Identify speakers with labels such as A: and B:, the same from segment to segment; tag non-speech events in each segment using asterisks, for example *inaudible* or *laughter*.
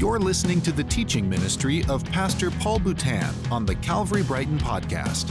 A: You're listening to the teaching ministry of Pastor Paul Boutan on the Calvary Brighton podcast.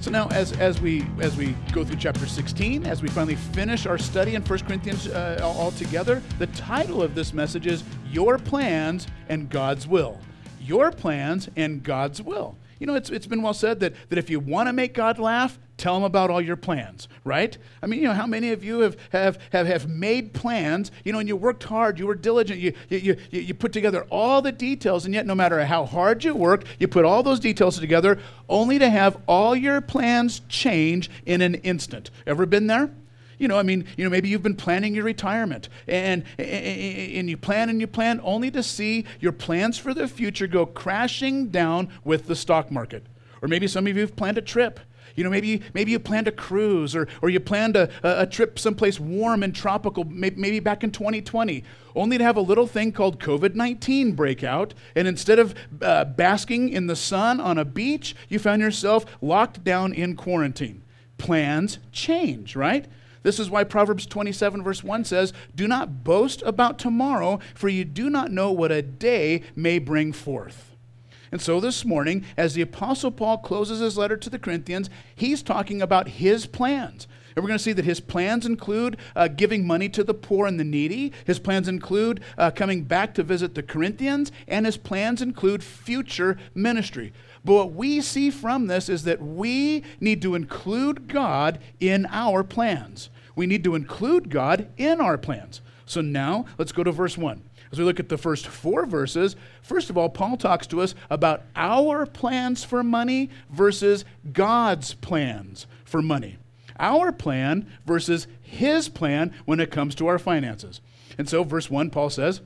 B: So now, as, as we as we go through chapter 16, as we finally finish our study in 1 Corinthians uh, all together, the title of this message is "Your Plans and God's Will." Your plans and God's will. You know, it's, it's been well said that, that if you want to make God laugh, tell them about all your plans, right? I mean, you know, how many of you have, have, have, have made plans, you know, and you worked hard, you were diligent, you, you, you, you put together all the details, and yet no matter how hard you work, you put all those details together only to have all your plans change in an instant. Ever been there? You know, I mean, you know, maybe you've been planning your retirement and, and you plan and you plan only to see your plans for the future go crashing down with the stock market. Or maybe some of you have planned a trip. You know, maybe, maybe you planned a cruise or, or you planned a, a trip someplace warm and tropical, maybe back in 2020, only to have a little thing called COVID 19 break out. And instead of uh, basking in the sun on a beach, you found yourself locked down in quarantine. Plans change, right? This is why Proverbs 27, verse 1 says, Do not boast about tomorrow, for you do not know what a day may bring forth. And so this morning, as the Apostle Paul closes his letter to the Corinthians, he's talking about his plans. And we're going to see that his plans include uh, giving money to the poor and the needy. His plans include uh, coming back to visit the Corinthians. And his plans include future ministry. But what we see from this is that we need to include God in our plans. We need to include God in our plans. So now let's go to verse 1. As we look at the first four verses, first of all, Paul talks to us about our plans for money versus God's plans for money. Our plan versus his plan when it comes to our finances. And so, verse 1, Paul says,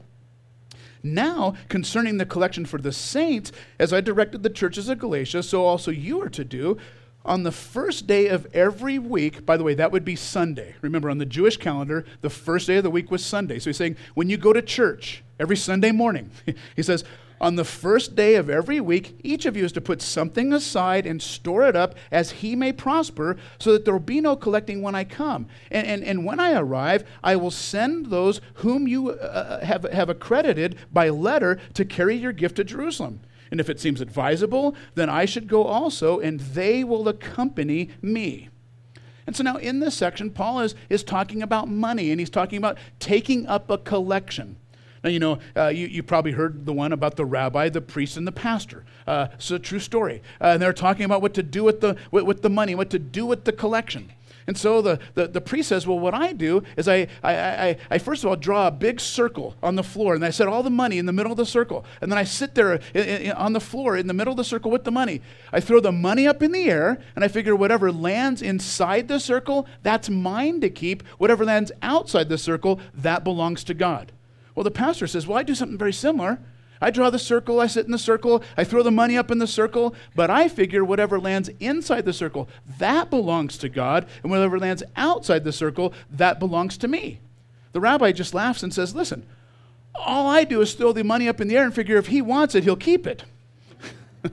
B: now, concerning the collection for the saints, as I directed the churches of Galatia, so also you are to do. On the first day of every week, by the way, that would be Sunday. Remember, on the Jewish calendar, the first day of the week was Sunday. So he's saying, when you go to church every Sunday morning, *laughs* he says, on the first day of every week, each of you is to put something aside and store it up as he may prosper, so that there will be no collecting when I come. And, and, and when I arrive, I will send those whom you uh, uh, have, have accredited by letter to carry your gift to Jerusalem. And if it seems advisable, then I should go also, and they will accompany me. And so now in this section, Paul is, is talking about money, and he's talking about taking up a collection. Now, you know, uh, you, you probably heard the one about the rabbi, the priest, and the pastor. Uh, it's a true story. Uh, and they're talking about what to do with the, with, with the money, what to do with the collection. And so the, the, the, priest says, Well, what I do is I, I, I, I, first of all draw a big circle on the floor, and I set all the money in the middle of the circle. And then I sit there in, in, on the floor in the middle of the circle with the money. I throw the money up in the air, and I figure whatever lands inside the circle, that's mine to keep. Whatever lands outside the circle, that belongs to God. Well, the pastor says, Well, I do something very similar. I draw the circle, I sit in the circle, I throw the money up in the circle, but I figure whatever lands inside the circle, that belongs to God, and whatever lands outside the circle, that belongs to me. The rabbi just laughs and says, Listen, all I do is throw the money up in the air and figure if he wants it, he'll keep it. *laughs*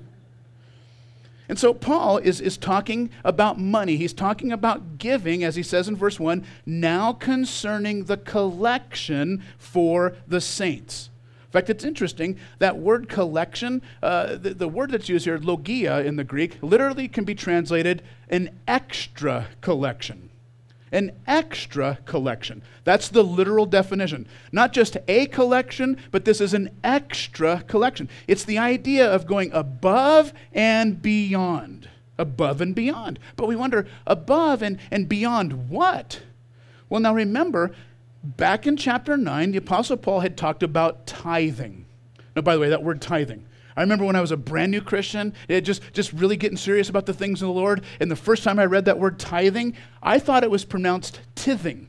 B: And so Paul is, is talking about money. He's talking about giving, as he says in verse 1, now concerning the collection for the saints. In fact, it's interesting that word collection, uh, the, the word that's used here, logia in the Greek, literally can be translated an extra collection an extra collection. That's the literal definition. Not just a collection, but this is an extra collection. It's the idea of going above and beyond. Above and beyond. But we wonder, above and, and beyond what? Well, now remember, back in chapter 9, the Apostle Paul had talked about tithing. Now, by the way, that word tithing, I remember when I was a brand new Christian, just, just really getting serious about the things of the Lord. And the first time I read that word tithing, I thought it was pronounced tithing.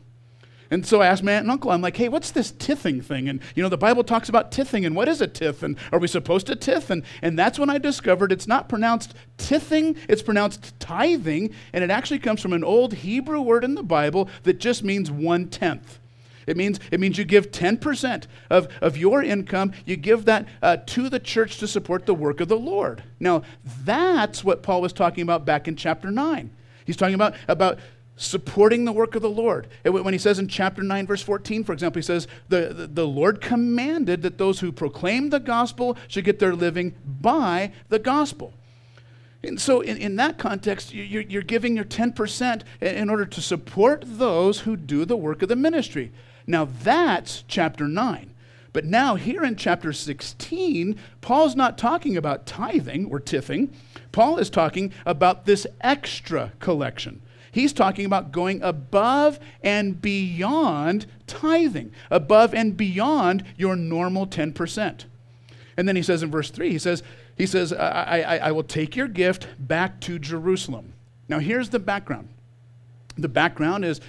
B: And so I asked my aunt and uncle, I'm like, hey, what's this tithing thing? And, you know, the Bible talks about tithing, and what is a tith? And are we supposed to tith? And, and that's when I discovered it's not pronounced tithing, it's pronounced tithing, and it actually comes from an old Hebrew word in the Bible that just means one tenth. It means, it means you give 10% of, of your income, you give that uh, to the church to support the work of the Lord. Now, that's what Paul was talking about back in chapter 9. He's talking about, about supporting the work of the Lord. When he says in chapter 9, verse 14, for example, he says, the, the, the, Lord commanded that those who proclaim the gospel should get their living by the gospel. And so, in, in that context, you're, you're giving your 10% in order to support those who do the work of the ministry. Now, that's chapter 9. But now, here in chapter 16, Paul's not talking about tithing or tithing. Paul is talking about this extra collection. He's talking about going above and beyond tithing, above and beyond your normal 10%. And then he says in verse 3, he says, he says I, I, I will take your gift back to Jerusalem. Now, here's the background. The background is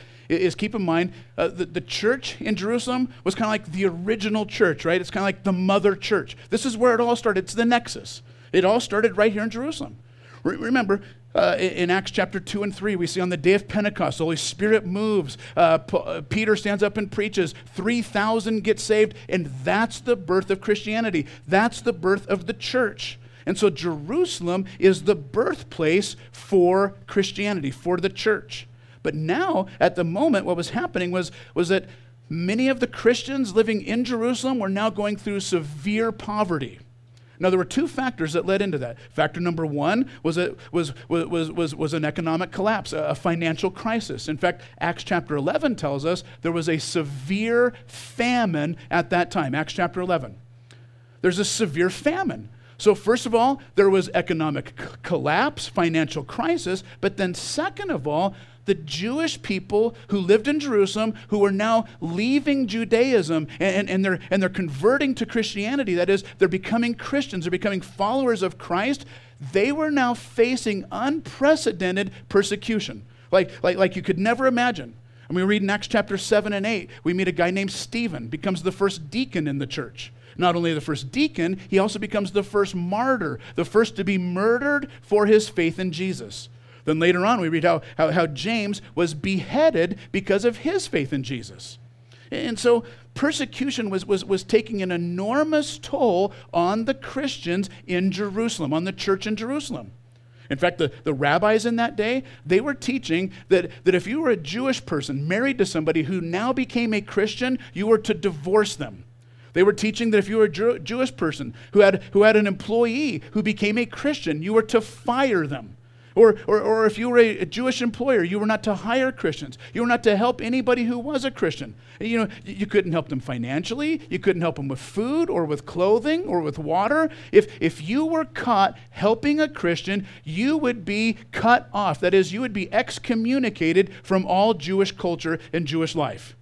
B: is keep in mind uh, the, the church in Jerusalem was kind of like the original church, right? It's kind of like the mother church. This is where it all started. It's the nexus. It all started right here in Jerusalem. Re- remember, uh, in Acts chapter 2 and 3, we see on the day of Pentecost, the Holy Spirit moves. Uh, P- uh, Peter stands up and preaches. 3,000 get saved, and that's the birth of Christianity. That's the birth of the church. And so Jerusalem is the birthplace for Christianity, for the church. But now, at the moment, what was happening was, was that many of the Christians living in Jerusalem were now going through severe poverty. Now, there were two factors that led into that. Factor number one was, a, was, was, was, was an economic collapse, a, financial crisis. In fact, Acts chapter 11 tells us there was a severe famine at that time. Acts chapter 11. There's a severe famine. So, first of all, there was economic collapse, financial crisis, but then, second of all, the Jewish people who lived in Jerusalem who are now leaving Judaism and, and, they're, and they're converting to Christianity. That is, they're becoming Christians, they're becoming followers of Christ. They were now facing unprecedented persecution, like, like, like you could never imagine. And we read in Acts chapter 7 and 8, we meet a guy named Stephen, becomes the first deacon in the church. Not only the first deacon, he also becomes the first martyr, the first to be murdered for his faith in Jesus. Then later on, we read how, how, how James was beheaded because of his faith in Jesus. And so persecution was, was, was taking an enormous toll on the Christians in Jerusalem, on the church in Jerusalem. In fact, the, the rabbis in that day, they were teaching that, that if you were a Jewish person married to somebody who now became a Christian, you were to divorce them. They were teaching that if you were a Jew- Jewish person who had, who had an employee who became a Christian, you were to fire them. Or, or, or if you were a, Jewish employer, you were not to hire Christians. You were not to help anybody who was a Christian. You know, you, couldn't help them financially. You couldn't help them with food or with clothing or with water. If, if you were caught helping a Christian, you would be cut off. That is, you would be excommunicated from all Jewish culture and Jewish life.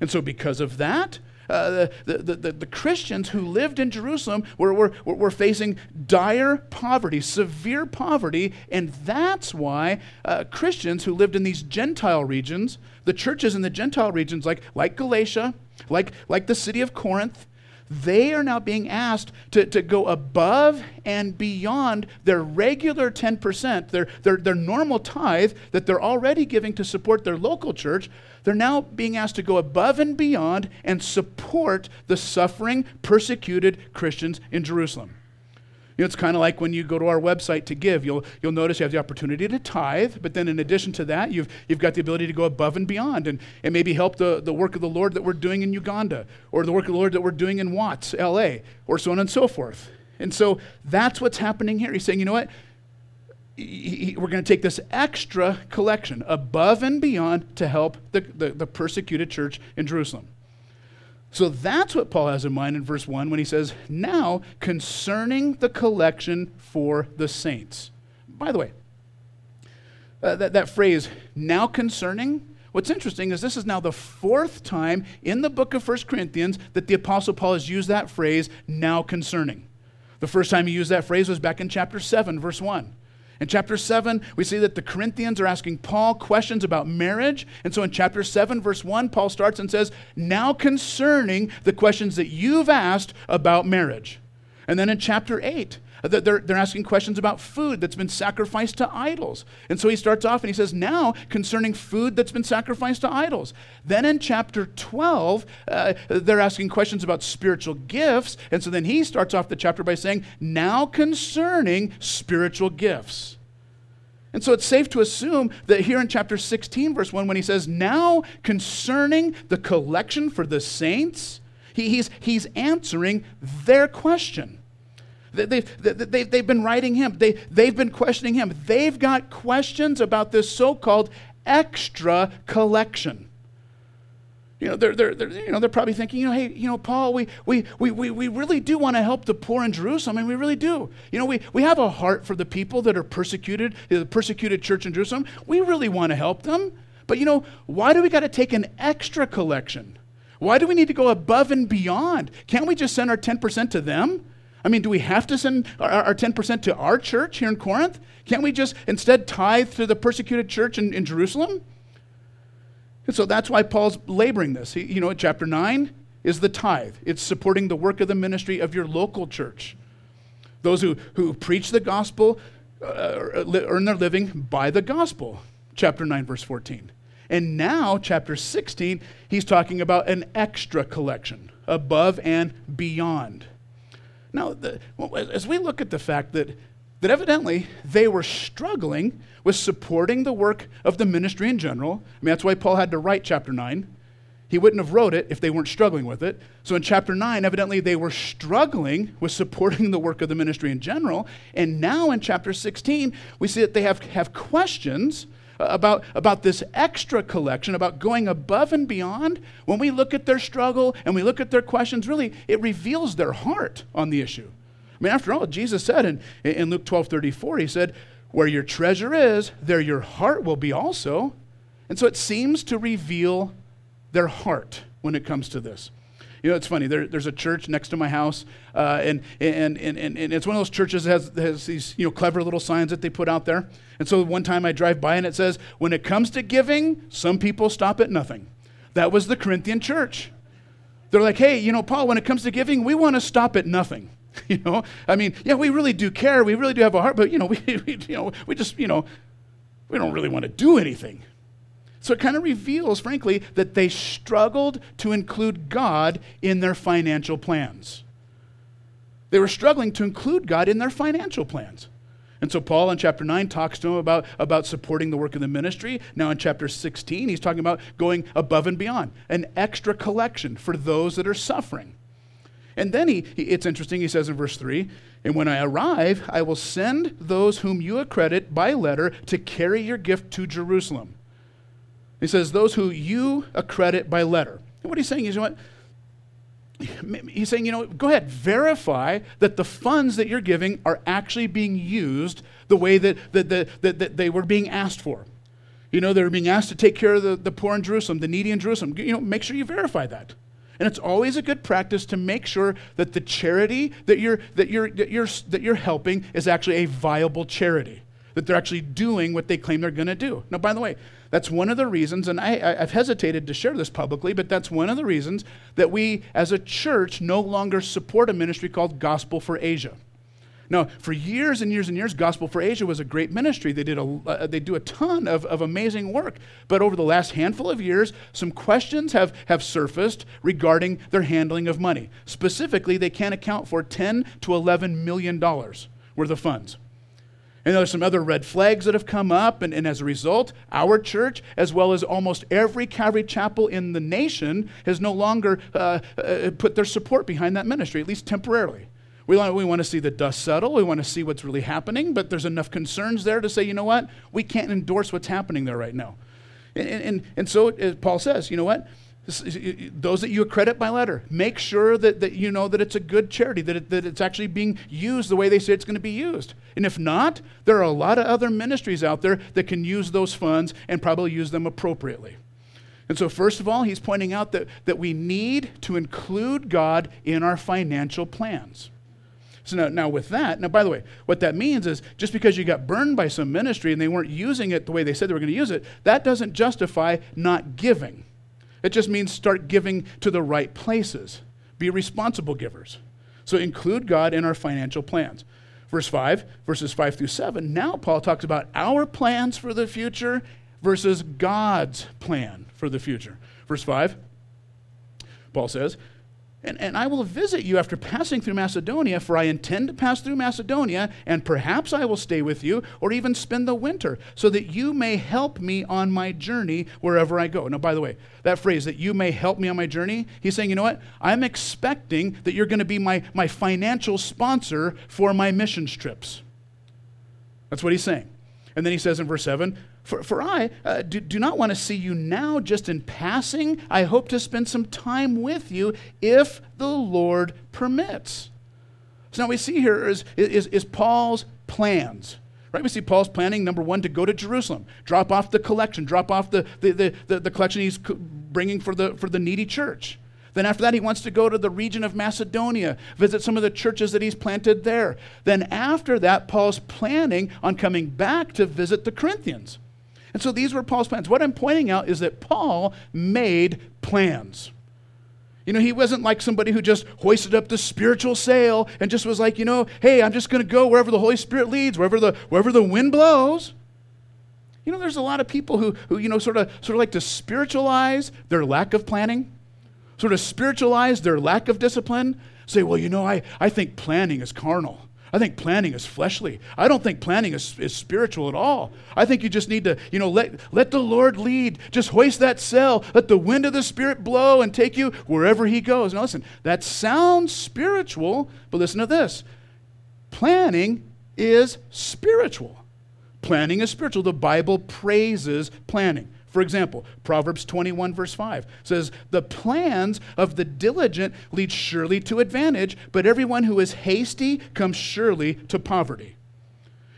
B: And so, because of that, the, the, the, the, Christians who lived in Jerusalem were, were, were facing dire poverty, severe poverty, and that's why uh, Christians who lived in these Gentile regions, the churches in the Gentile regions, like, like Galatia, like, like the city of Corinth, they are now being asked to, to go above and beyond their regular 10%, their, their, their normal tithe that they're already giving to support their local church. They're now being asked to go above and beyond and support the suffering, persecuted Christians in Jerusalem. You know, it's kind of like when you go to our website to give. You'll, you'll notice you have the opportunity to tithe, but then in addition to that, you've, you've got the ability to go above and beyond and, and maybe help the, the work of the Lord that we're doing in Uganda or the work of the Lord that we're doing in Watts, LA, or so on and so forth. And so that's what's happening here. He's saying, you know what? we're going to take this extra collection above and beyond to help the, the, the persecuted church in Jerusalem. So that's what Paul has in mind in verse 1 when he says, Now concerning the collection for the saints. By the way, uh, that, that phrase, now concerning, what's interesting is this is now the fourth time in the book of 1 Corinthians that the Apostle Paul has used that phrase, now concerning. The first time he used that phrase was back in chapter 7, verse 1. In chapter 7, we see that the Corinthians are asking Paul questions about marriage. And so in chapter 7, verse 1, Paul starts and says, Now concerning the questions that you've asked about marriage. And then in chapter 8, they're, they're asking questions about food that's been sacrificed to idols. And so he starts off and he says, Now concerning food that's been sacrificed to idols. Then in chapter 12, uh, they're asking questions about spiritual gifts. And so then he starts off the chapter by saying, Now concerning spiritual gifts. And so it's safe to assume that here in chapter 16, verse 1, when he says, Now concerning the collection for the saints, he, he's, he's answering their question. They, they, they, they've been writing him, they, they've been questioning him. They've got questions about this so called extra collection. You know, they're, they're, they're, you know, they're probably thinking, you know, hey, you know, Paul, we, we, we, we, we really do want to help the poor in Jerusalem. I mean, we really do. You know, we, we have a heart for the people that are persecuted, the persecuted church in Jerusalem. We really want to help them. But, you know, why do we got to take an extra collection? Why do we need to go above and beyond? Can't we just send our 10% to them? I mean, do we have to send our, our 10% to our church here in Corinth? Can't we just instead tithe to the persecuted church in, in Jerusalem? And so that's why Paul's laboring this. He, you know, chapter 9 is the tithe, it's supporting the work of the ministry of your local church. Those who, who preach the gospel uh, earn their living by the gospel. Chapter 9, verse 14. And now, chapter 16, he's talking about an extra collection, above and beyond. Now, the, as we look at the fact that that evidently they were struggling with supporting the work of the ministry in general. I mean, that's why Paul had to write chapter 9. He wouldn't have wrote it if they weren't struggling with it. So in chapter 9, evidently they were struggling with supporting the work of the ministry in general. And now in chapter 16, we see that they have, have questions about, about this extra collection, about going above and beyond. When we look at their struggle and we look at their questions, really, it reveals their heart on the issue. I mean, after all, Jesus said in, in Luke 12 34, he said, Where your treasure is, there your heart will be also. And so it seems to reveal their heart when it comes to this. You know, it's funny. There, there's a church next to my house, uh, and, and, and, and, it's one of those churches that has, has these you know, clever little signs that they put out there. And so one time I drive by and it says, When it comes to giving, some people stop at nothing. That was the Corinthian church. They're like, Hey, you know, Paul, when it comes to giving, we want to stop at nothing. *laughs* You know, I mean, yeah, we really do care. We really do have a heart, but you know, *laughs* we, we you know, we just, you know, we don't really want to do anything. So it kind of reveals, frankly, that they struggled to include God in their financial plans. They were struggling to include God in their financial plans. And so Paul in chapter 9 talks to them about, about supporting the work of the ministry. Now in chapter 16, he's talking about going above and beyond, an extra collection for those that are suffering. And then he, he, it's interesting, he says in verse 3 And when I arrive, I will send those whom you accredit by letter to carry your gift to Jerusalem. He says, Those who you accredit by letter. And what he's saying is, you know what? He's saying, you know, go ahead, verify that the funds that you're giving are actually being used the way that, that, that, that, that they were being asked for. You know, they're being asked to take care of the, the poor in Jerusalem, the needy in Jerusalem. You know, make sure you verify that. And it's always a good practice to make sure that the charity that you're, that you're, that you're, that you're helping is actually a viable charity, that they're actually doing what they claim they're going to do. Now, by the way, that's one of the reasons, and I, have hesitated to share this publicly, but that's one of the reasons that we as a church no longer support a ministry called Gospel for Asia. Now, for years and years and years, Gospel for Asia was a great ministry. They, did a, uh, they do a ton of, of amazing work. But over the last handful of years, some questions have, have surfaced regarding their handling of money. Specifically, they can't account for 10 to 11 million dollars worth of funds. And there's some other red flags that have come up, and, and as a result, our church, as well as almost every Calvary chapel in the nation, has no longer uh, uh, put their support behind that ministry, at least temporarily. We want, we want to see the dust settle. We want to see what's really happening, but there's enough concerns there to say, you know what? We can't endorse what's happening there right now. And, and, and so Paul says, you know what? Those that you accredit by letter, make sure that, that you know that it's a good charity, that, it, that it's actually being used the way they say it's going to be used. And if not, there are a lot of other ministries out there that can use those funds and probably use them appropriately. And so, first of all, he's pointing out that, that we need to include God in our financial plans. So now, now, with that, now, by the way, what that means is just because you got burned by some ministry and they weren't using it the way they said they were going to use it, that doesn't justify not giving. It just means start giving to the right places. Be responsible givers. So include God in our financial plans. Verse 5, verses 5 through 7. Now, Paul talks about our plans for the future versus God's plan for the future. Verse 5, Paul says, And, and I will visit you after passing through Macedonia, for I intend to pass through Macedonia, and perhaps I will stay with you, or even spend the winter, so that you may help me on my journey wherever I go. Now, by the way, that phrase, that you may help me on my journey, he's saying, you know what? I'm expecting that you're going to be my, my financial sponsor for my missions trips. That's what he's saying. And then he says in verse 7 For, for I uh, do, do not want to see you now just in passing. I hope to spend some time with you if the Lord permits. So now we see here is, is, is Paul's plans. Right? We see Paul's planning, number one, to go to Jerusalem, drop off the collection, drop off the, the, the, the, the collection he's bringing for the, for the needy church. Then, after that, he wants to go to the region of Macedonia, visit some of the churches that he's planted there. Then, after that, Paul's planning on coming back to visit the Corinthians. And so these were Paul's plans. What I'm pointing out is that Paul made plans. You know, he wasn't like somebody who just hoisted up the spiritual sail and just was like, you know, hey, I'm just going to go wherever the Holy Spirit leads, wherever the, wherever the wind blows. You know, there's a lot of people who, who you know, sort of, sort of like to spiritualize their lack of planning sort of spiritualize their lack of discipline, say, well, you know, I, I think planning is carnal. I think planning is fleshly. I don't think planning is, is spiritual at all. I think you just need to, you know, let, let the Lord lead. Just hoist that sail. Let the wind of the Spirit blow and take you wherever He goes. Now, listen, that sounds spiritual, but listen to this planning is spiritual. Planning is spiritual. The Bible praises planning. For example, Proverbs 21, verse 5 says, The plans of the diligent lead surely to advantage, but everyone who is hasty comes surely to poverty.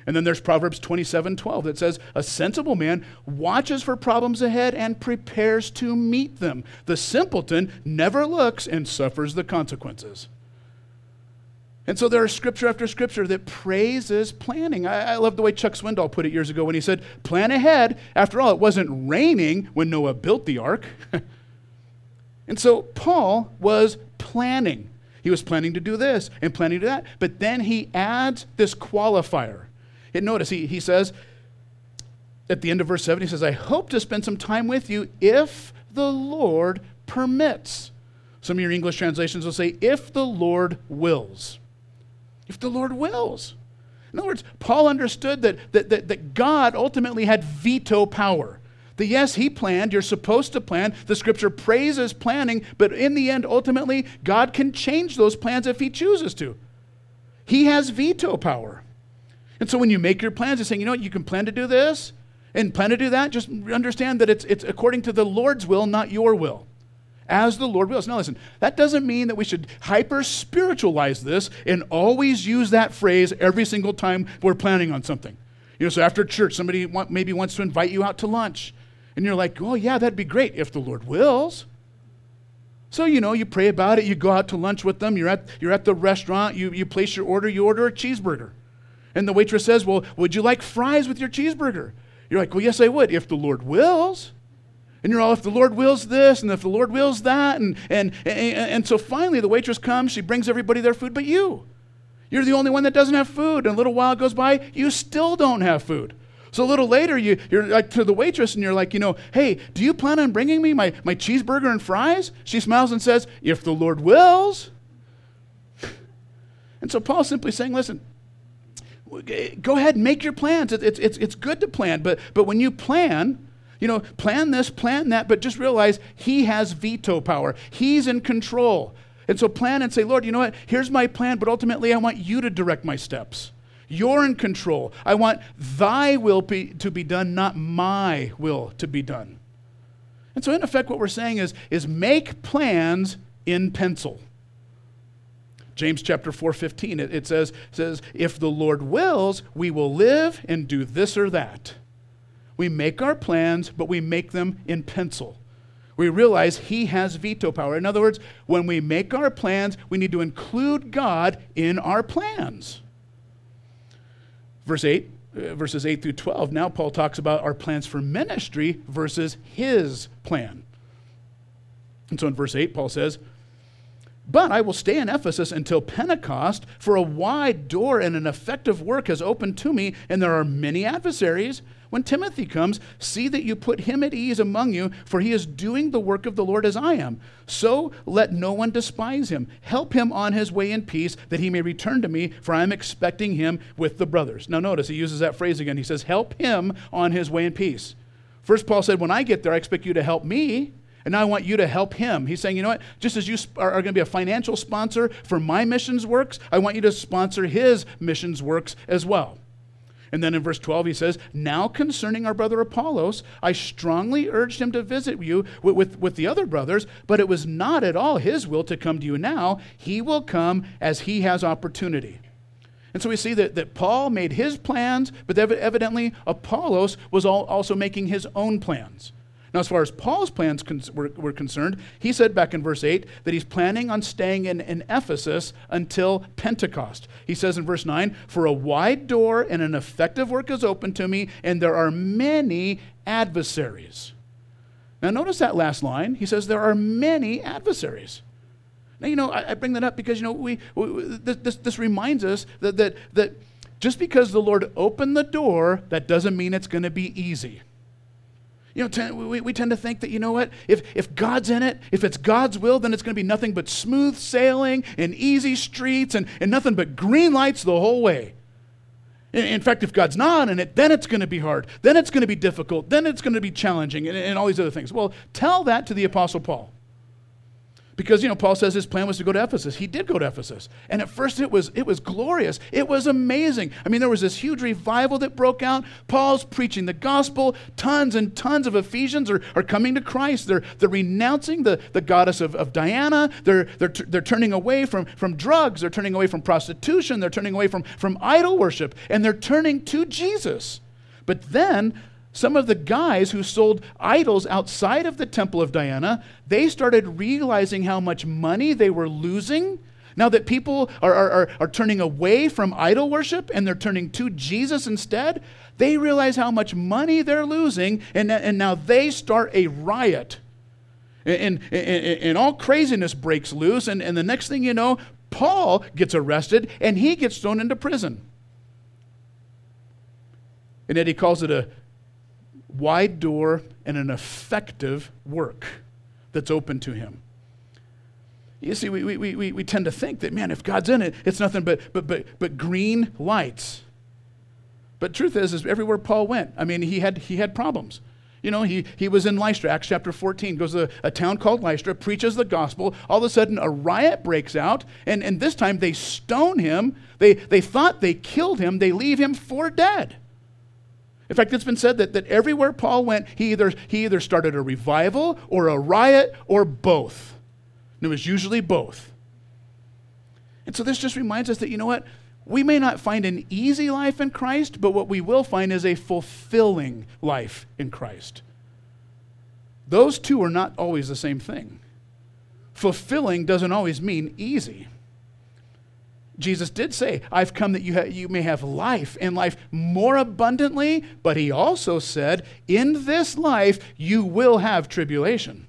B: And then there's Proverbs 27, 12 that says, A sensible man watches for problems ahead and prepares to meet them. The simpleton never looks and suffers the consequences. And so there are scripture after scripture that praises planning. I, I, love the way Chuck Swindoll put it years ago when he said, Plan ahead. After all, it wasn't raining when Noah built the ark. *laughs* and so Paul was planning. He was planning to do this and planning to do that. But then he adds this qualifier. And notice he, he says, at the end of verse 7, he says, I hope to spend some time with you if the Lord permits. Some of your English translations will say, if the Lord wills if the Lord wills. In other words, Paul understood that, that, that, that God ultimately had veto power. The yes, he planned, you're supposed to plan. The scripture praises planning, but in the end, ultimately, God can change those plans if he chooses to. He has veto power. And so when you make your plans, you're saying, you know what, you can plan to do this and plan to do that, just understand that it's, it's according to the Lord's will, not your will as the Lord wills. Now, listen, that doesn't mean that we should hyper spiritualize this and always use that phrase every single time we're planning on something. You know, so after church, somebody want, maybe wants to invite you out to lunch, and you're like, oh, yeah, that'd be great if the Lord wills. So, you know, you pray about it, you go out to lunch with them, you're at, you're at the restaurant, you, you place your order, you order a cheeseburger. And the waitress says, Well, would you like fries with your cheeseburger? You're like, Well, yes, I would, if the Lord wills. And you're all, if the Lord wills this, and if the Lord wills that. And, and, and, and so finally, the waitress comes, she brings everybody their food but you. You're the only one that doesn't have food. And a little while goes by, you still don't have food. So a little later, you, you're like to the waitress and you're like, you know, hey, do you plan on bringing me my, my cheeseburger and fries? She smiles and says, if the Lord wills. *laughs* And so Paul's simply saying, listen, go ahead and make your plans. It's, it's, it's good to plan, but, but when you plan, you know, plan this, plan that, but just realize He has veto power. He's in control. And so plan and say, Lord, you know what? Here's my plan, but ultimately I want you to direct my steps. You're in control. I want thy will be, to be done, not my will to be done. And so, in effect, what we're saying is, is make plans in pencil. James chapter 4, 15, it, it says, says, if the Lord wills, we will live and do this or that. We make our plans, but we make them in pencil. We realize He has veto power. In other words, when we make our plans, we need to include God in our plans. Verse 8, uh, verses 8 through 12, now Paul talks about our plans for ministry versus His plan. And so in verse 8, Paul says, but I will stay in Ephesus until Pentecost, for a wide door and an effective work has opened to me, and there are many adversaries When Timothy comes, see that you put him at ease among you, for he is doing the work of the Lord as I am. So let no one despise him. Help him on his way in peace, that he may return to me, for I am expecting him with the brothers. Now, notice he uses that phrase again. He says, Help him on his way in peace. First, Paul said, When I get there, I expect you to help me. And now I want you to help him. He's saying, you know what? Just as you are, are going to be a financial sponsor for my missions works, I want you to sponsor his missions works as well. And then in verse 12, he says, Now concerning our brother Apollos, I strongly urged him to visit you with, with, with, the other brothers, but it was not at all his will to come to you now. He will come as he has opportunity. And so we see that, that Paul made his plans, but evidently Apollos was also making his own plans. Now, as far as Paul's plans were, were, concerned, he said back in verse 8 that he's planning on staying in, in Ephesus until Pentecost. He says in verse 9, For a wide door and an effective work is open to me, and there are many adversaries. Now, notice that last line. He says, There are many adversaries. Now, you know, I, I bring that up because, you know, we, we this, this reminds us that, that, that just because the Lord opened the door, that doesn't mean it's going to be easy. You know, we, we tend to think that, you know what, if, if God's in it, if it's God's will, then it's going to be nothing but smooth sailing and easy streets and, and nothing but green lights the whole way. In, in fact, if God's not in it, then it's going to be hard. Then it's going to be difficult. Then it's going to be challenging and, and all these other things. Well, tell that to the Apostle Paul. Because, you know, Paul says his plan was to go to Ephesus. He did go to Ephesus. And at first it was, it was glorious. It was amazing. I mean, there was this huge revival that broke out. Paul's preaching the gospel. Tons and tons of Ephesians are, are coming to Christ. They're, they're renouncing the, the goddess of, of Diana. They're, they're, they're turning away from, from drugs. They're turning away from prostitution. They're turning away from, from idol worship. And they're turning to Jesus. But then some of the guys who sold idols outside of the temple of Diana, they started realizing how much money they were losing. Now that people are, are, are, turning away from idol worship and they're turning to Jesus instead, they realize how much money they're losing, and, and now they start a riot. And, and, and, all craziness breaks loose, and, and the next thing you know, Paul gets arrested and he gets thrown into prison. And yet he calls it a, wide door and an effective work that's open to him. You see, we, we, we, we tend to think that, man, if God's in it, it's nothing but, but, but, but green lights. But truth is, is everywhere Paul went, I mean, he had, he had problems. You know, he, he was in Lystra, Acts chapter 14, goes to a, town called Lystra, preaches the gospel. All of a sudden, a riot breaks out, and, and this time they stone him. They, they thought they killed him, they leave him for dead. In fact, it's been said that, that everywhere Paul went, he either, he either started a revival or a riot or both. And it was usually both. And so this just reminds us that, you know what? We may not find an easy life in Christ, but what we will find is a fulfilling life in Christ. Those two are not always the same thing. Fulfilling doesn't always mean easy. Jesus did say, I've come that you, ha- you may have life and life more abundantly, but he also said, in this life you will have tribulation.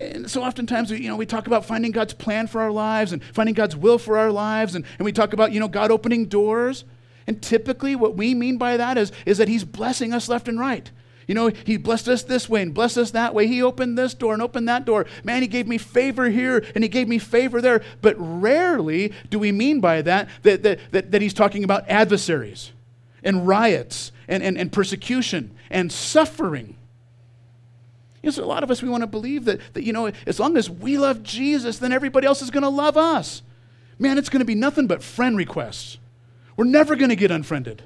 B: And so oftentimes, you know, we talk about finding God's plan for our lives and finding God's will for our lives, and, and we talk about, you know, God opening doors. And typically what we mean by that is, is that he's blessing us left and right. You know, he blessed us this way and blessed us that way. He opened this door and opened that door. Man, he gave me favor here and he gave me favor there. But rarely do we mean by that that, that, that, that he's talking about adversaries and riots and, and, and persecution and suffering. You know, so a lot of us, we want to believe that, that, you know, as long as we love Jesus, then everybody else is going to love us. Man, it's going to be nothing but friend requests. We're never going to get unfriended.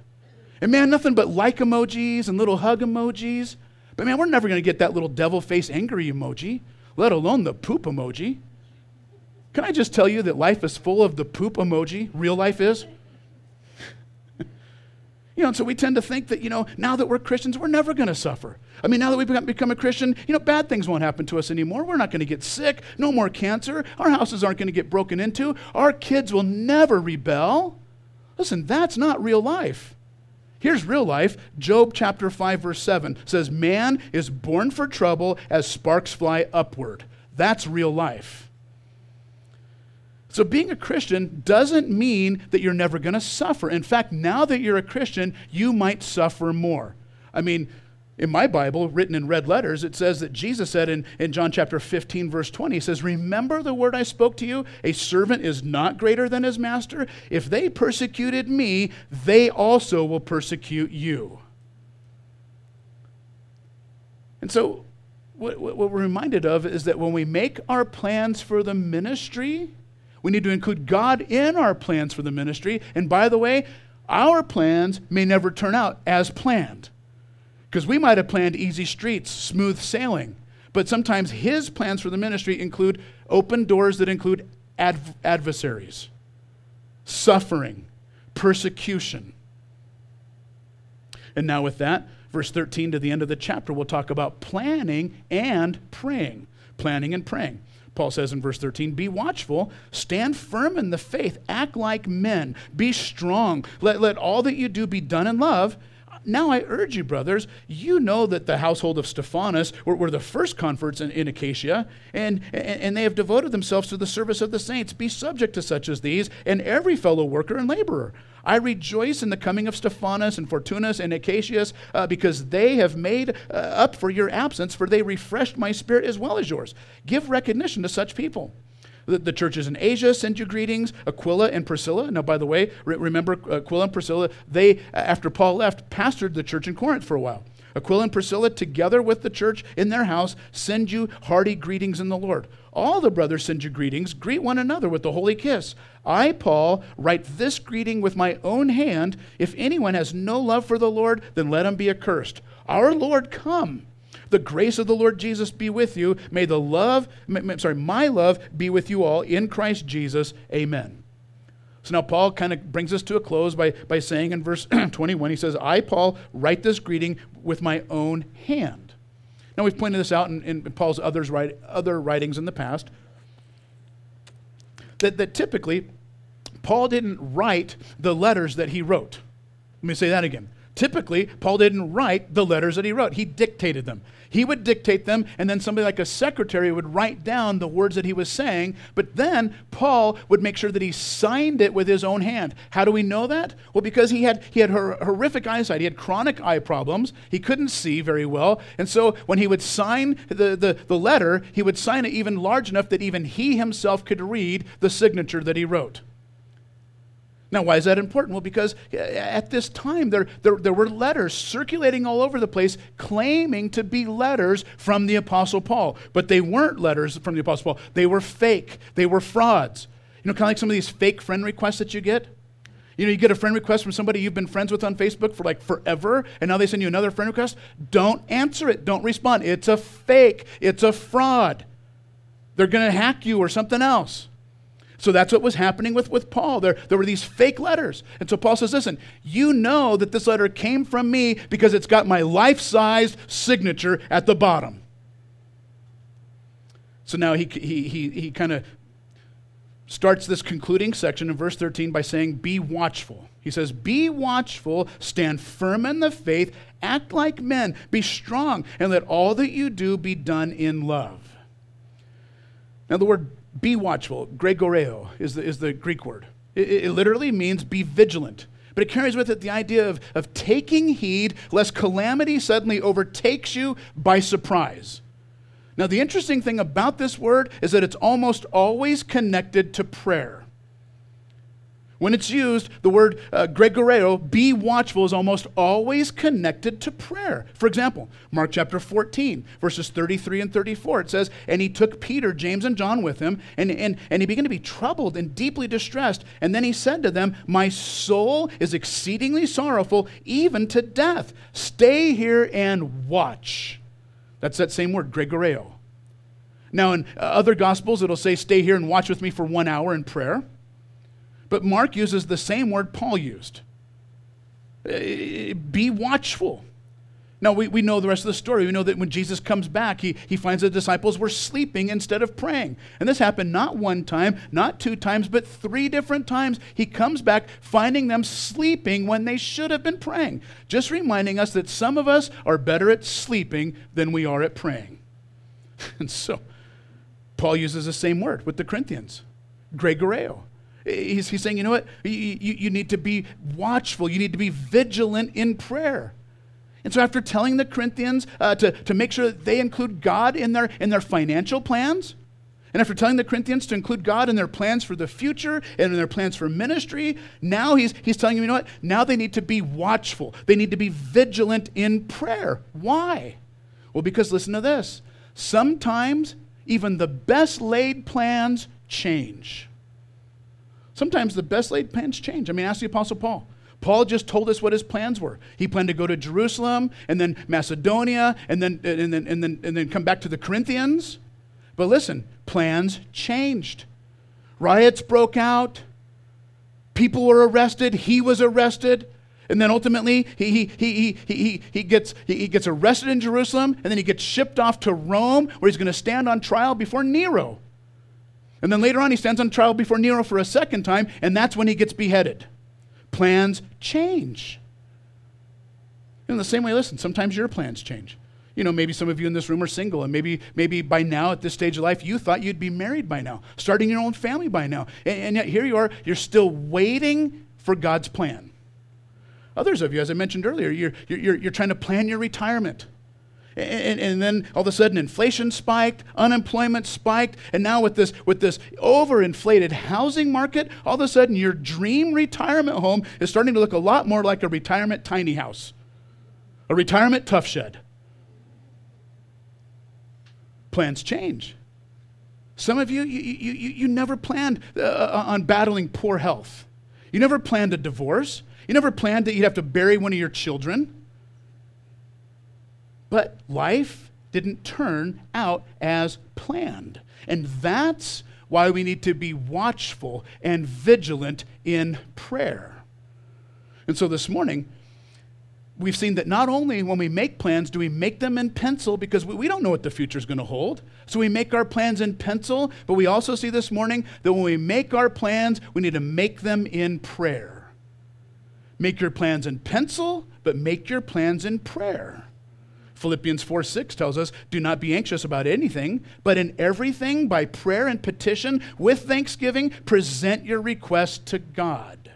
B: And man, nothing but like emojis and little hug emojis. But man, we're never going to get that little devil face angry emoji, let alone the poop emoji. Can I just tell you that life is full of the poop emoji? Real life is? *laughs* you know, and so we tend to think that, you know, now that we're Christians, we're never going to suffer. I mean, now that we've become a Christian, you know, bad things won't happen to us anymore. We're not going to get sick, no more cancer. Our houses aren't going to get broken into. Our kids will never rebel. Listen, that's not real life. Here's real life. Job chapter 5, verse 7 says, Man is born for trouble as sparks fly upward. That's real life. So, being a Christian doesn't mean that you're never going to suffer. In fact, now that you're a Christian, you might suffer more. I mean, in my Bible, written in red letters, it says that Jesus said in, in John chapter 15, verse 20, he says, Remember the word I spoke to you? A servant is not greater than his master. If they persecuted me, they also will persecute you. And so, what, what we're reminded of is that when we make our plans for the ministry, we need to include God in our plans for the ministry. And by the way, our plans may never turn out as planned. Because we might have planned easy streets, smooth sailing. But sometimes his plans for the ministry include open doors that include adv- adversaries, suffering, persecution. And now, with that, verse 13 to the end of the chapter, we'll talk about planning and praying. Planning and praying. Paul says in verse 13, Be watchful, stand firm in the faith, act like men, be strong. Let, let all that you do be done in love. Now I urge you, brothers, you know that the household of Stephanas were, were the first converts in, in Achaia, and, and, and they have devoted themselves to the service of the saints. Be subject to such as these, and every fellow worker and laborer. I rejoice in the coming of Stephanas and Fortunatus and Achaicus, uh, because they have made uh, up for your absence, for they refreshed my spirit as well as yours. Give recognition to such people. The, the churches in Asia send you greetings. Aquila and Priscilla. Now, by the way, re- remember uh, Aquila and Priscilla, they, after Paul left, pastored the church in Corinth for a while. Aquila and Priscilla, together with the church in their house, send you hearty greetings in the Lord. All the brothers send you greetings. Greet one another with the holy kiss. I, Paul, write this greeting with my own hand. If anyone has no love for the Lord, then let him be accursed. Our Lord come. The grace of the Lord Jesus be with you. May the love, sorry, my love be with you all in Christ Jesus. Amen. So now Paul kind of brings us to a close by, by saying in verse *clears throat* 21, he says, I, Paul, write this greeting with my own hand. Now we've pointed this out in, in Paul's others write, other writings in the past, that, that typically Paul didn't write the letters that he wrote. Let me say that again. Typically, Paul didn't write the letters that he wrote, he dictated them. He would dictate them, and then somebody like a secretary would write down the words that he was saying, but then Paul would make sure that he signed it with his own hand. How do we know that? Well, because he had, he had horrific eyesight. He had chronic eye problems. He couldn't see very well. And so when he would sign the, the, the letter, he would sign it even large enough that even he himself could read the signature that he wrote. Now, why is that important? Well, because uh, at this time there, there, there, were letters circulating all over the place claiming to be letters from the Apostle Paul. But they weren't letters from the Apostle Paul, they were fake, they were frauds. You know, kind of like some of these fake friend requests that you get. You know, you get a friend request from somebody you've been friends with on Facebook for like forever, and now they send you another friend request. Don't answer it. Don't respond. It's a fake, it's a fraud. They're going to hack you or something else. So that's what was happening with, with Paul. There, there were these fake letters. And so Paul says, listen, you know that this letter came from me because it's got my life sized signature at the bottom. So now he, he, he, he kind of starts this concluding section in verse 13 by saying, Be watchful. He says, Be watchful, stand firm in the faith, act like men, be strong, and let all that you do be done in love. Now, the word be watchful. Gregoreo is the, is the Greek word. It, it literally means be vigilant. But it carries with it the idea of, of taking heed lest calamity suddenly overtakes you by surprise. Now, the interesting thing about this word is that it's almost always connected to prayer. When it's used, the word uh, gregoreo, be watchful, is almost always connected to prayer. For example, Mark chapter 14, verses 33 and 34, it says, And he took Peter, James, and John with him, and, and, and he began to be troubled and deeply distressed. And then he said to them, My soul is exceedingly sorrowful, even to death. Stay here and watch. That's that same word, gregoreo. Now, in other gospels, it'll say, Stay here and watch with me for one hour in prayer. But Mark uses the same word Paul used uh, be watchful. Now, we, we know the rest of the story. We know that when Jesus comes back, he, he finds the disciples were sleeping instead of praying. And this happened not one time, not two times, but three different times. He comes back finding them sleeping when they should have been praying. Just reminding us that some of us are better at sleeping than we are at praying. *laughs* and so, Paul uses the same word with the Corinthians. Gregoreo. He's, he's saying, you know what? You, you, you need to be watchful. You need to be vigilant in prayer. And so, after telling the Corinthians uh, to, to make sure that they include God in their, in their financial plans, and after telling the Corinthians to include God in their plans for the future and in their plans for ministry, now he's, he's telling them, you know what? Now they need to be watchful. They need to be vigilant in prayer. Why? Well, because listen to this. Sometimes even the best laid plans change. Sometimes the best laid plans change. I mean, ask the Apostle Paul. Paul just told us what his plans were. He planned to go to Jerusalem and then Macedonia and then, and then, and then, and then come back to the Corinthians. But listen, plans changed. Riots broke out. People were arrested. He was arrested. And then ultimately, he, he, he, he, he, he, gets, he gets arrested in Jerusalem, and then he gets shipped off to Rome, where he's going to stand on trial before Nero. And then later on, he stands on trial before Nero for a second time, and that's when he gets beheaded. Plans change. In the same way, listen, sometimes your plans change. You know, maybe some of you in this room are single, and maybe, maybe by now, at this stage of life, you thought you'd be married by now, starting your own family by now. And, and yet here you are, you're still waiting for God's plan. Others of you, as I mentioned earlier, you're, you're, you're trying to plan your retirement. And, and, then all of a sudden inflation spiked, unemployment spiked, and now with this with this overinflated housing market, all of a sudden your dream retirement home is starting to look a lot more like a retirement tiny house, a retirement Tuff Shed. Plans change. Some of you, you, you, you never planned uh, uh, on battling poor health. You never planned a divorce. You never planned that you'd have to bury one of your children. But life didn't turn out as planned. And that's why we need to be watchful and vigilant in prayer. And so this morning, we've seen that not only when we make plans do we make them in pencil because we, don't know what the future is going to hold. So we make our plans in pencil, but we also see this morning that when we make our plans, we need to make them in prayer. Make your plans in pencil, but make your plans in prayer. Philippians 4 6 tells us, Do not be anxious about anything, but in everything, by prayer and petition, with thanksgiving, present your request to God.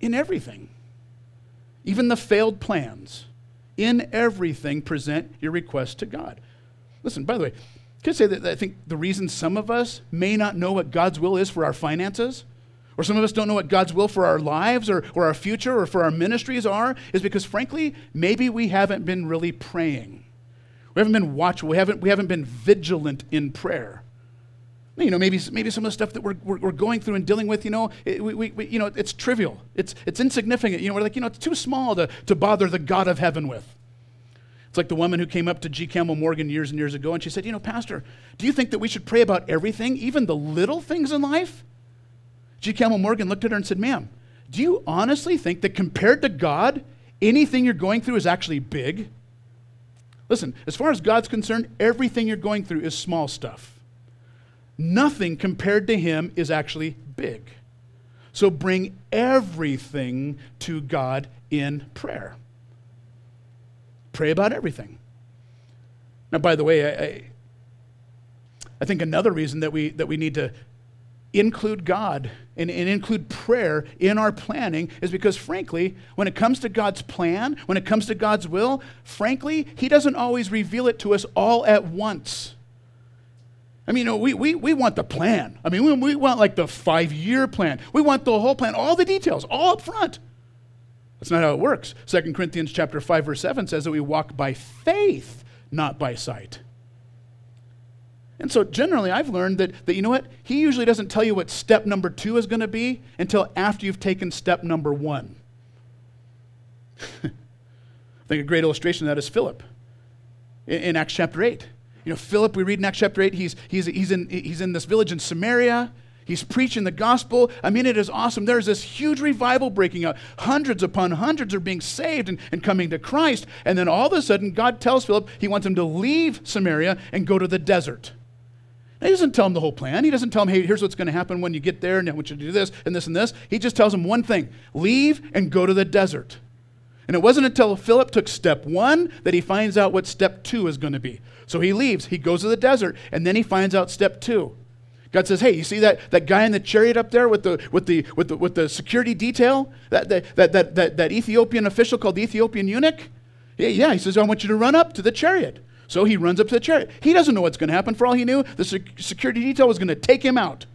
B: In everything, even the failed plans, in everything, present your request to God. Listen, by the way, can I say that I think the reason some of us may not know what God's will is for our finances or some of us don't know what God's will for our lives or, or our future or for our ministries are, is because frankly, maybe we haven't been really praying. We haven't been watchful. We haven't, we haven't been vigilant in prayer. You know, maybe, maybe some of the stuff that we're, we're, we're going through and dealing with, you know, it, we, we, you know, it's trivial. It's, it's insignificant. You know, we're like, you know, it's too small to, to bother the God of heaven with. It's like the woman who came up to G. Campbell Morgan years and years ago and she said, You know, Pastor, do you think that we should pray about everything, even the little things in life? G. Campbell Morgan looked at her and said, Ma'am, do you honestly think that compared to God, anything you're going through is actually big? Listen, as far as God's concerned, everything you're going through is small stuff. Nothing compared to Him is actually big. So bring everything to God in prayer. Pray about everything. Now, by the way, I, I, I think another reason that we, that we need to include God and, and, include prayer in our planning is because, frankly, when it comes to God's plan, when it comes to God's will, frankly, He doesn't always reveal it to us all at once. I mean, you know, we, we, we want the plan. I mean, we, we want like the five year plan. We want the whole plan, all the details, all up front. That's not how it works. 2 Corinthians chapter 5, verse 7 says that we walk by faith, not by sight. And so generally, I've learned that, that, you know what? He usually doesn't tell you what step number two is going to be until after you've taken step number one. *laughs* I think a great illustration of that is Philip in, in, Acts chapter 8. You know, Philip, we read in Acts chapter 8, he's, he's, he's, in, he's in this village in Samaria. He's preaching the gospel. I mean, it is awesome. There's this huge revival breaking out. Hundreds upon hundreds are being saved and, and coming to Christ. And then all of a sudden, God tells Philip he wants him to leave Samaria and go to the desert. He doesn't tell him the whole plan. He doesn't tell him, hey, here's what's going to happen when you get there, and I want you to do this and this and this. He just tells him one thing leave and go to the desert. And it wasn't until Philip took step one that he finds out what step two is going to be. So he leaves, he goes to the desert, and then he finds out step two. God says, "Hey, you see that, that guy in the chariot up there with the with the with the with the security detail? That that that that, that, that Ethiopian official called the Ethiopian eunuch? Yeah, yeah." He says, "I want you to run up to the chariot." So he runs up to the chariot. He doesn't know what's going to happen. For all he knew, the sec- security detail was going to take him out.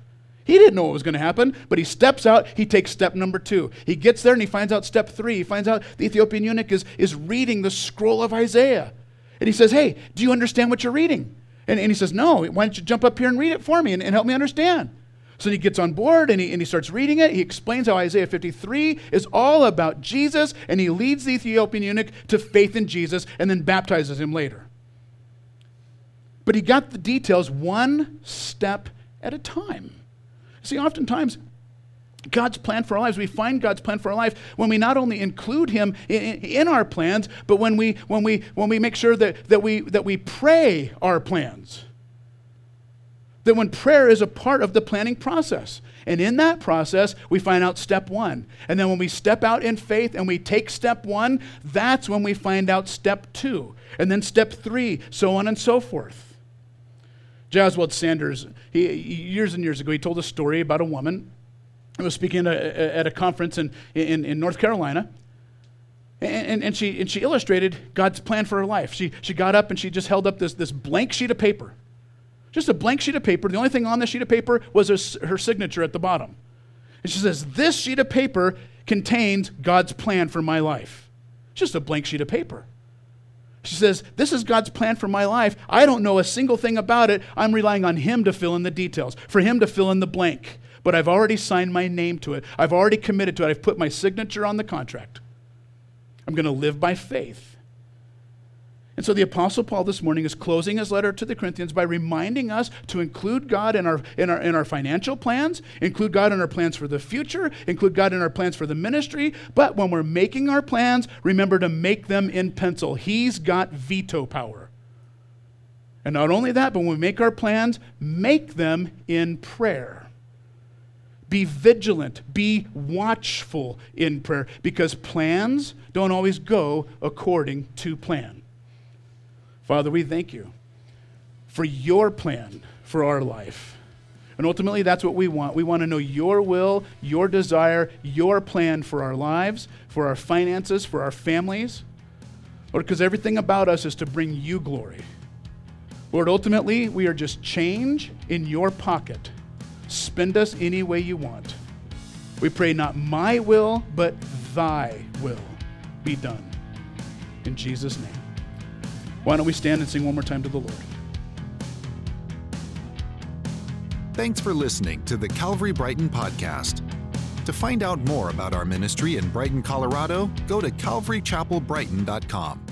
B: He didn't know what was going to happen, but he steps out. He takes step number two. He gets there and he finds out step three. He finds out the Ethiopian eunuch is, is reading the scroll of Isaiah. And he says, Hey, do you understand what you're reading? And, and he says, No, why don't you jump up here and read it for me and, and help me understand? So he gets on board and he, and he starts reading it. He explains how Isaiah 53 is all about Jesus, and he leads the Ethiopian eunuch to faith in Jesus and then baptizes him later. But he got the details one step at a time. See, oftentimes, God's plan for our lives, we find God's plan for our life when we not only include Him in, in, our plans, but when we, when we, when we make sure that, that, we, that we pray our plans. That when prayer is a part of the planning process. And in that process, we find out step one. And then when we step out in faith and we take step one, that's when we find out step two. And then step three, so on and so forth. Oswald Sanders, he, years and years ago, he told a story about a woman who was speaking at a, at a conference in, in, in North Carolina. And, and, and, she, and she illustrated God's plan for her life. She, she got up and she just held up this, this blank sheet of paper. Just a blank sheet of paper. The only thing on the sheet of paper was her, her signature at the bottom. And she says, This sheet of paper contains God's plan for my life. Just a blank sheet of paper. She says, This is God's plan for my life. I don't know a single thing about it. I'm relying on Him to fill in the details, for Him to fill in the blank. But I've already signed my name to it. I've already committed to it. I've put my signature on the contract. I'm going to live by faith. And so the Apostle Paul this morning is closing his letter to the Corinthians by reminding us to include God in our, in, our, in our financial plans, include God in our plans for the future, include God in our plans for the ministry. But when we're making our plans, remember to make them in pencil. He's got veto power. And not only that, but when we make our plans, make them in prayer. Be vigilant, be watchful in prayer, because plans don't always go according to plan. Father, we thank you for your plan for our life. And ultimately, that's what we want. We want to know your will, your desire, your plan for our lives, for our finances, for our families. Lord, because everything about us is to bring you glory. Lord, ultimately, we are just change in your pocket. Spend us any way you want. We pray not my will, but thy will be done. In Jesus' name. Why don't we stand and sing one more time to the Lord?
A: Thanks for listening to the Calvary Brighton podcast. To find out more about our ministry in Brighton, Colorado, go to calvarychapelbrighton.com.